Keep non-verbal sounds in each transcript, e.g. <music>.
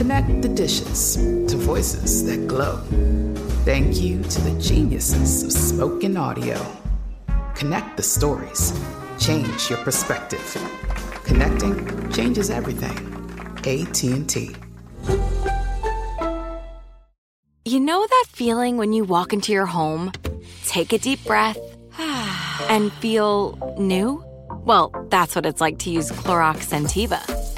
Connect the dishes to voices that glow. Thank you to the geniuses of spoken audio. Connect the stories. Change your perspective. Connecting changes everything. AT&T. You know that feeling when you walk into your home, take a deep breath, <sighs> and feel new? Well, that's what it's like to use Clorox Scentiva.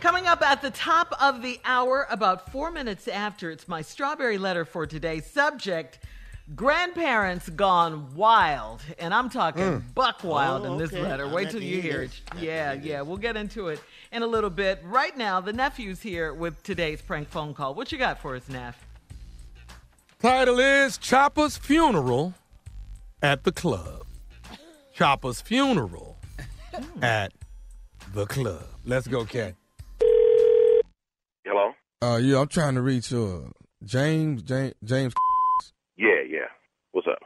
Coming up at the top of the hour, about four minutes after, it's my strawberry letter for today. Subject Grandparents gone wild. And I'm talking mm. buck wild Oh, in this okay. letter. I Wait till you hear hear it. this. I like Yeah, yeah. We'll get into it in a little bit. Right now, the nephew's here with today's prank phone call. What you got for us, Neff? Title is Chopper's Funeral at the Club. Chopper's Funeral <laughs> hmm. at the Club. Let's go, Cat. Uh, yeah, I'm trying to reach uh James, James, James. Yeah, yeah. What's up?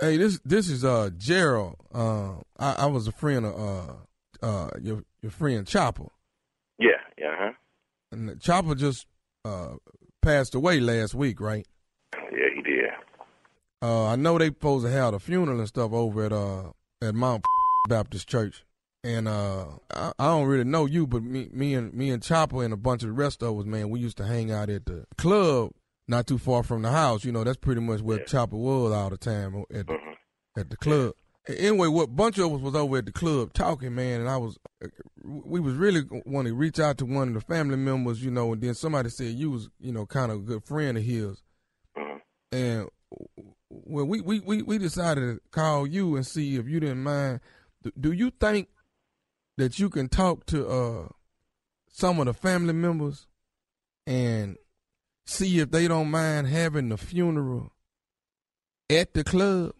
Hey, this this is uh Gerald. Uh, I, I was a friend of uh uh your your friend Chopper, Yeah, yeah, huh? and Chopper just uh passed away last week, right? Yeah, he did. Uh, I know they supposed to have the funeral and stuff over at uh at Mount Baptist Church, and uh I, I don't really know you, but me me and me and Chopper and a bunch of the rest of us, man, we used to hang out at the club not too far from the house. You know, that's pretty much where Chopper was all the time uh-huh. at the, at the club. Anyway, what bunch of us was over at the club talking, man, and I was uh, we was really wanting to reach out to one of the family members, you know, and then somebody said you was, you know, kind of a good friend of his, uh-huh. and well, we, we, we, we decided to call you and see if you didn't mind. Do you think that you can talk to uh some of the family members and see if they don't mind having the funeral at the club?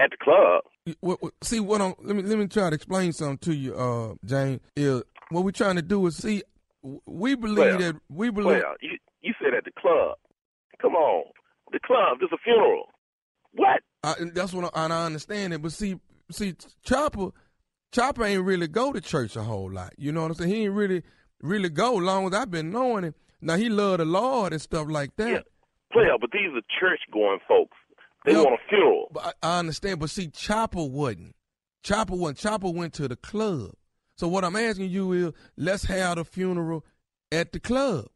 At the club? What, what, see what I'm let me let me try to explain something to you, uh, Jane. Is what we're trying to do is see we believe Well, that we believe Well, you, you said at the club. Come on. The club, there's a funeral. What? I, that's what I, and I understand it. But see, see, Chopper, Chopper ain't really go to church a whole lot. You know what I'm saying? He ain't really, really go. Long as I've been knowing him, Now he loved the Lord and stuff like that. Yeah, player, but these are church going folks. They want a funeral. But I, I understand. But see, Chopper wasn't. Chopper wasn't. Chopper went to the club. So what I'm asking you is, let's have the funeral at the club.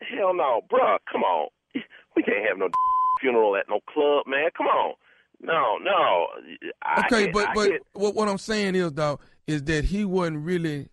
Hell no, bruh. Come on. <laughs> We can't have no <laughs> funeral at no club, man. Come on. No, no. I Okay, but but what what I'm saying is, dog, is that he wasn't really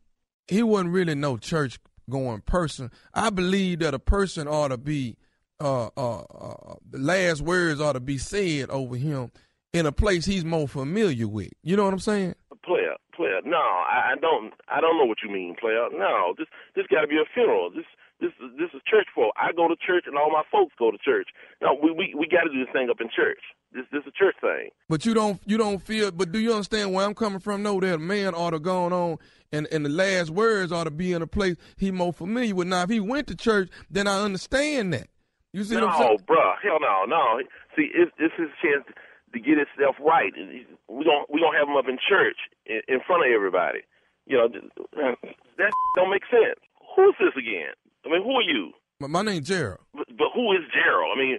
he wasn't really no church going person. I believe that a person ought to be uh uh, uh the last words ought to be said over him in a place he's more familiar with. You know what I'm saying? player, player. No, I, I don't. I don't know what you mean, player. No, this this got to be a funeral. This this is this is church folk. I go to church, and all my folks go to church. No, we we we got to do this thing up in church. This this is a church thing. But you don't you don't feel but do you understand where I'm coming from? No, that man ought to go on and, and the last words ought to be in a place he more familiar with. Now if he went to church, then I understand that. You see no, what I'm saying? bruh. Hell no, no. See, it's, this is his chance to get himself right. We don't we don't have him up in church in, in front of everybody. You know, that <laughs> don't make sense. Who's this again? I mean, who are you? My, my name's Gerald. But, but who is Gerald? I mean,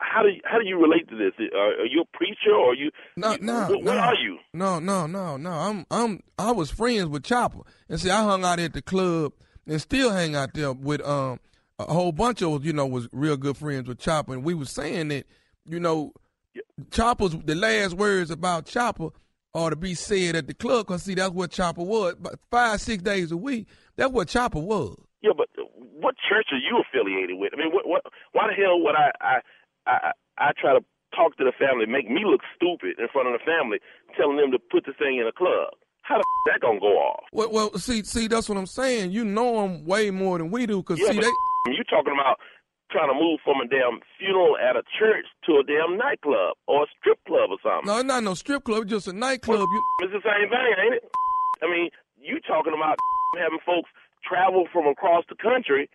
how do you, how do you relate to this? Are, are you a preacher or are you? No, no, What, no. what are you? No, no, no, no. I'm I'm I was friends with Chopper. And see I hung out at the club and still hang out there with um a whole bunch of you know was real good friends with Chopper and we was saying that, you know, Chopper's the last words about Chopper ought to be said at the club because see that's what Chopper was. But five, six days a week, that's what Chopper was. Yeah, but what church are you affiliated with? I mean, what, what why the hell would I I I I try to talk to the family, make me look stupid in front of the family, telling them to put the thing in a club? How the f- that gonna go off? Well, well, see, see, that's what I'm saying. You know them way more than we do, cause Yeah, see, they, <laughs> you talking about trying to move from a damn funeral at a church to a damn nightclub or a strip club or something. no, not no strip club, just a nightclub. You, It's the same thing, ain't it? I mean, you talking about <laughs> having folks travel from across the country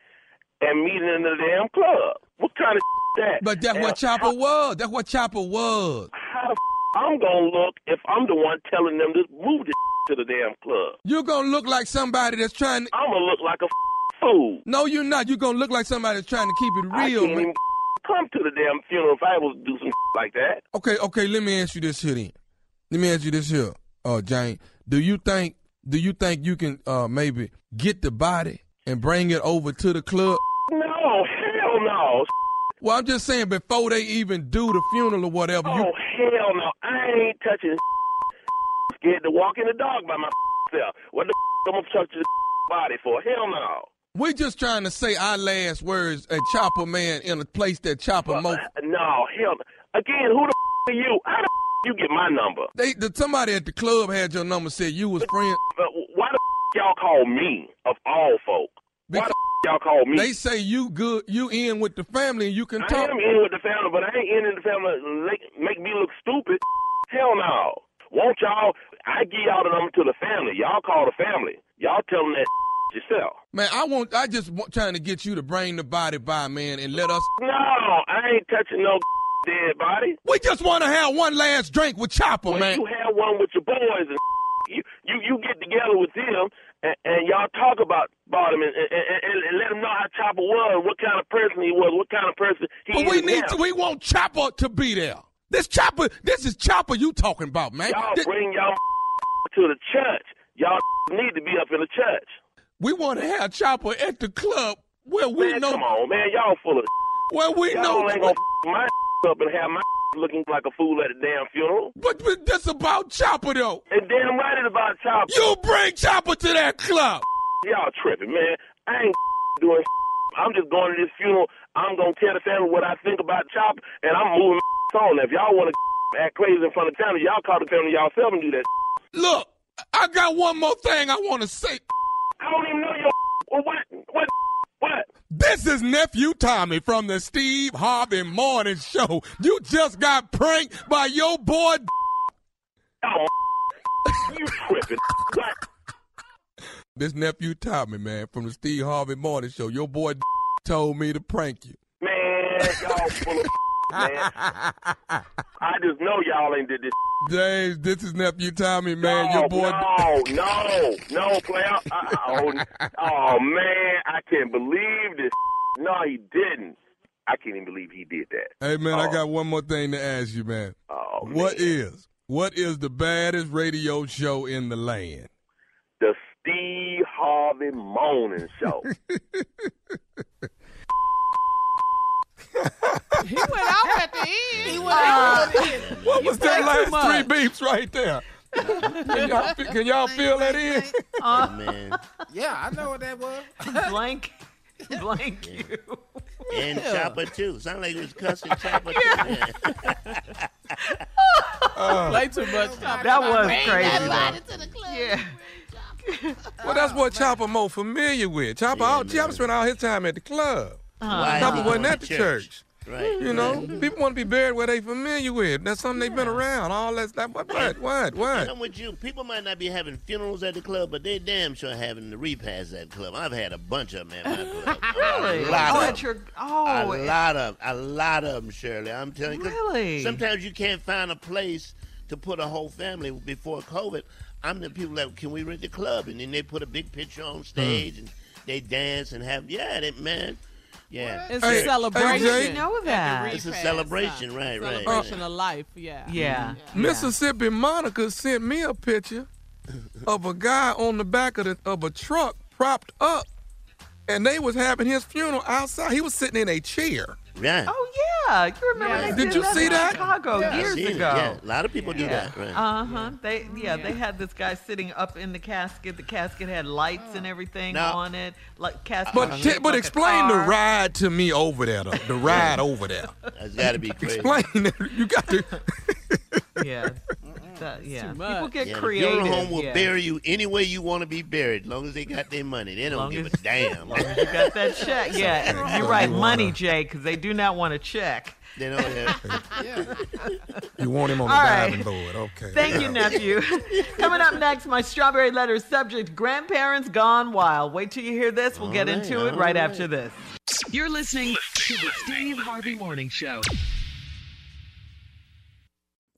and meeting in the damn club. What kind of that? but that's And what Chopper was. That's what Chopper was. How the I'm gonna look if I'm the one telling them to move this to the damn club? You're gonna look like somebody that's trying. To, I'm gonna look like a fool. no, you're not. You're gonna look like somebody that's trying to keep it real. I can't even come to the damn funeral if I was to do some like that. Okay, okay. Let me ask you this here. Then. Let me ask you this here, uh, Jane. Do you think? Do you think you can uh maybe get the body and bring it over to the club? No, hell no. Well, I'm just saying before they even do the funeral or whatever. Oh You, hell no! I ain't touching. <laughs> Scared to walk in the dog by myself. What the <laughs> I'm gonna touch the <laughs> body for? Hell no. we just trying to say our last words at Chopper Man in a place that Chopper most. No, hell. Again, who the are you? How the you get my number? They the, somebody at the club had your number. Said you was friend. But why the y'all call me of all folk? Why the y'all call me? They say you good. You in with the family and you can I talk. I am in with the family, but I ain't in the family make, make me look stupid. Hell no. Won't y'all? I give y'all the number to the family. Y'all call the family. Y'all tell them that <laughs> yourself. Man, I want. I just want, trying to get you to bring the body by, man, and let us. No, I ain't touching no dead body. We just want to have one last drink with Chopper, When man. you have one with your boys and <laughs> you you, you get together with them and, and y'all talk about about him and, and, and, and let them know how Chopper was, what kind of person he was, what kind of person he was. But we need now. to. We want Chopper to be there. This Chopper. This is Chopper you talking about, man. Y'all This- bring y'all <laughs> to the church. Y'all <laughs> need to be up in the church. we want to have Chopper at the club where we man, know. come on, man. Y'all full of Where we y'all know. ain't gonna my up and have my <laughs> looking like a fool at a damn funeral. But, but this about Chopper though. And damn right it's about Chopper. You bring Chopper to that club. Y'all tripping, man. I ain't <laughs> doing. <laughs> I'm just going to this funeral. I'm gonna tell the family what I think about Chopper, and I'm moving on. If y'all want to act crazy in front of the family, y'all call the family yourself and do that. Look, I got one more thing I want to say. I don't even know your well, what what what. This is nephew Tommy from the Steve Harvey Morning Show. You just got pranked by your boy. Oh, you tripping? What? This nephew Tommy, man, from the Steve Harvey Morning Show. Your boy told me to prank you. Man, y'all full of man. I just know y'all ain't did this. <laughs> James, this is nephew Tommy, man. no, your boy. No, no, no, player. Oh, oh, man, I can't believe this. No, he didn't. I can't even believe he did that. Hey man, I Oh. got one more thing to ask you, man. Oh, What man. is what is the baddest radio show in the land? the Steve Harvey Morning Show? <laughs> He went out at the end. He went out <laughs> What was that play last much. three beeps right there? can, y'all, can y'all feel that in? <laughs> Uh. man. Yeah, I know what that was. <laughs> blank, blank you. And Chopper too. Sound like he was cussing Chopper too. Uh. Play too much. That was crazy. though. Yeah. Well, that's what Chopper more familiar with. Chopper, all, Chopper spent all his time at the club. Uh-huh. Why Chopper he wasn't at to the church. Right. You know, people want to be buried where they familiar with. That's something they've been around. All that stuff. What? What? What? And What? I'm with you. People might not be having funerals at the club, but they damn sure having the repasts at the club. I've had a bunch of them at my <laughs> club. Really? A lot oh, of at 'em. your oh. a lot of a lot of them, Shirley. I'm telling you. Really? Sometimes you can't find a place to put a whole family before COVID. I'm the people that can we rent the club, and then they put a big picture on hmm. stage and they dance and have yeah, they, man, yeah. It's Hey, a celebration. hey, Jay. You know that. It's a celebration, huh? right, right, Celebration right. of life, yeah. Yeah. Mississippi Monica sent me a picture of a guy on the back of the, of a truck propped up, and they was having his funeral outside. He was sitting in a chair. Yeah. Oh yeah, you remember Yeah. they Did you that see in that? Chicago Yeah. years Seen it, ago. Yeah, a lot of people do that, right? Uh huh. They yeah, they had this guy sitting up in the casket. The casket had lights and everything Now- on it, like casket. But t- but like explain the ride to me over there. though. The <laughs> ride over there. That's got to be <laughs> crazy. Explain it. You got to. Yeah, That- yeah. too People get Yeah, creative. funeral home will yeah. bury you any way you want to be buried, as long as they got their money. They don't Long give as- a <laughs> damn. You got that check. Yeah, you're right. Money, Jay, because they do not want a check. they don't have. <laughs> You want him on the All right. diving board. Okay. Thank you, nephew. <laughs> Coming up next, my strawberry letter subject: grandparents gone wild. Wait till you hear this. We'll get All into it all right right. after this. You're listening to the Steve Harvey Morning Show.